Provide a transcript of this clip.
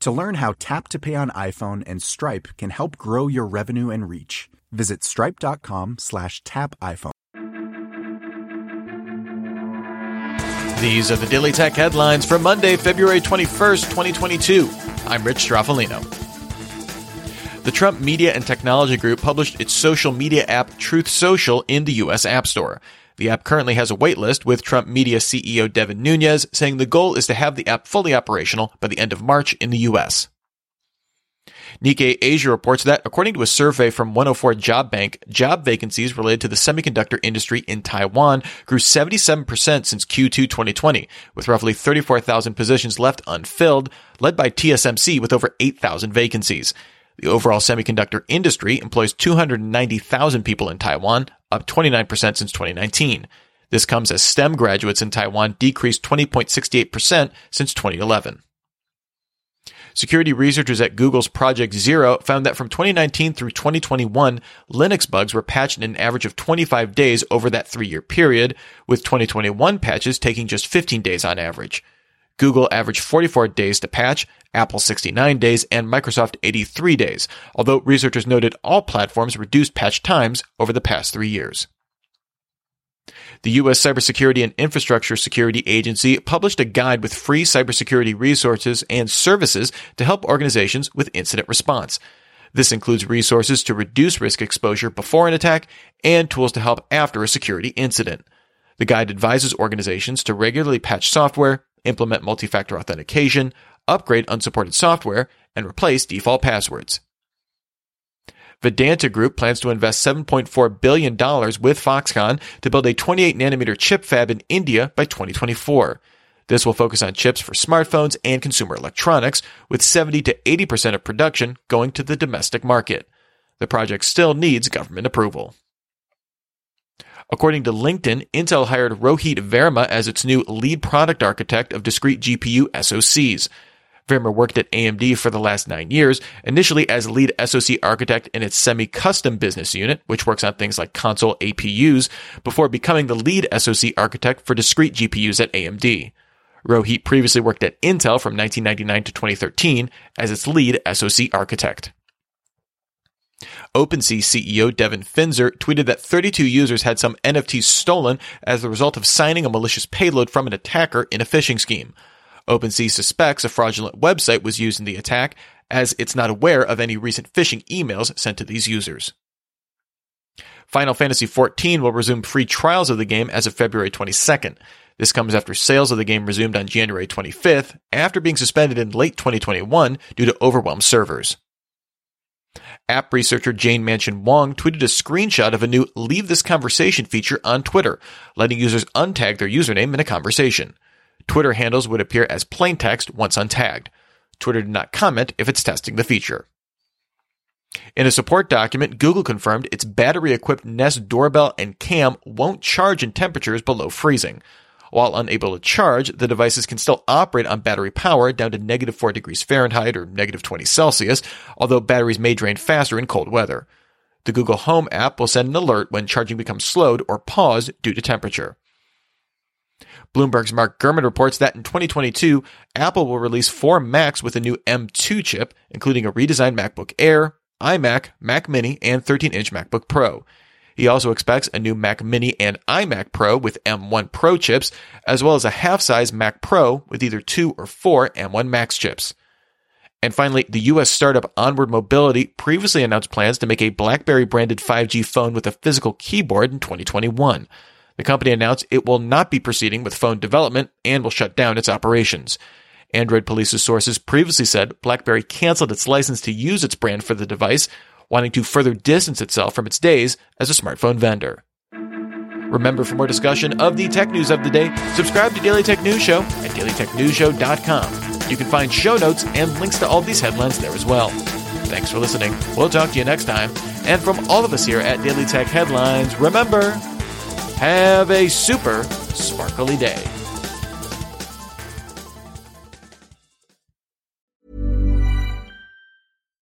To learn how Tap to Pay on iPhone and Stripe can help grow your revenue and reach, visit stripe.com slash tap iPhone. These are the Daily Tech headlines for Monday, February 21st, 2022. I'm Rich Stroffolino. The Trump Media and Technology Group published its social media app Truth Social in the U.S. App Store. The app currently has a waitlist with Trump Media CEO Devin Nunes saying the goal is to have the app fully operational by the end of March in the US. Nikkei Asia reports that, according to a survey from 104 Job Bank, job vacancies related to the semiconductor industry in Taiwan grew 77% since Q2 2020, with roughly 34,000 positions left unfilled, led by TSMC with over 8,000 vacancies. The overall semiconductor industry employs 290,000 people in Taiwan, up 29% since 2019. This comes as STEM graduates in Taiwan decreased 20.68% since 2011. Security researchers at Google's Project Zero found that from 2019 through 2021, Linux bugs were patched in an average of 25 days over that three year period, with 2021 patches taking just 15 days on average. Google averaged 44 days to patch, Apple 69 days, and Microsoft 83 days, although researchers noted all platforms reduced patch times over the past three years. The U.S. Cybersecurity and Infrastructure Security Agency published a guide with free cybersecurity resources and services to help organizations with incident response. This includes resources to reduce risk exposure before an attack and tools to help after a security incident. The guide advises organizations to regularly patch software, implement multi-factor authentication, upgrade unsupported software, and replace default passwords. Vedanta Group plans to invest $7.4 billion with Foxconn to build a 28 nanometer chip fab in India by 2024. This will focus on chips for smartphones and consumer electronics, with 70 to 80% of production going to the domestic market. The project still needs government approval. According to LinkedIn, Intel hired Rohit Verma as its new lead product architect of discrete GPU SoCs. Verma worked at AMD for the last nine years, initially as lead SoC architect in its semi-custom business unit, which works on things like console APUs, before becoming the lead SoC architect for discrete GPUs at AMD. Rohit previously worked at Intel from 1999 to 2013 as its lead SoC architect. OpenSea CEO Devin Finzer tweeted that 32 users had some NFTs stolen as the result of signing a malicious payload from an attacker in a phishing scheme. OpenSea suspects a fraudulent website was used in the attack, as it's not aware of any recent phishing emails sent to these users. Final Fantasy XIV will resume free trials of the game as of February 22nd. This comes after sales of the game resumed on January 25th, after being suspended in late 2021 due to overwhelmed servers. App researcher Jane Manchun Wong tweeted a screenshot of a new Leave This Conversation feature on Twitter, letting users untag their username in a conversation. Twitter handles would appear as plain text once untagged. Twitter did not comment if it's testing the feature. In a support document, Google confirmed its battery equipped Nest doorbell and cam won't charge in temperatures below freezing. While unable to charge, the devices can still operate on battery power down to negative 4 degrees Fahrenheit or negative 20 Celsius, although batteries may drain faster in cold weather. The Google Home app will send an alert when charging becomes slowed or paused due to temperature. Bloomberg's Mark Gurman reports that in 2022, Apple will release four Macs with a new M2 chip, including a redesigned MacBook Air, iMac, Mac Mini, and 13 inch MacBook Pro. He also expects a new Mac Mini and iMac Pro with M1 Pro chips, as well as a half size Mac Pro with either two or four M1 Max chips. And finally, the US startup Onward Mobility previously announced plans to make a BlackBerry branded 5G phone with a physical keyboard in 2021. The company announced it will not be proceeding with phone development and will shut down its operations. Android Police's sources previously said BlackBerry canceled its license to use its brand for the device, wanting to further distance itself from its days as a smartphone vendor. Remember, for more discussion of the tech news of the day, subscribe to Daily Tech News Show at dailytechnewsshow.com. You can find show notes and links to all these headlines there as well. Thanks for listening. We'll talk to you next time. And from all of us here at Daily Tech Headlines, remember, have a super sparkly day.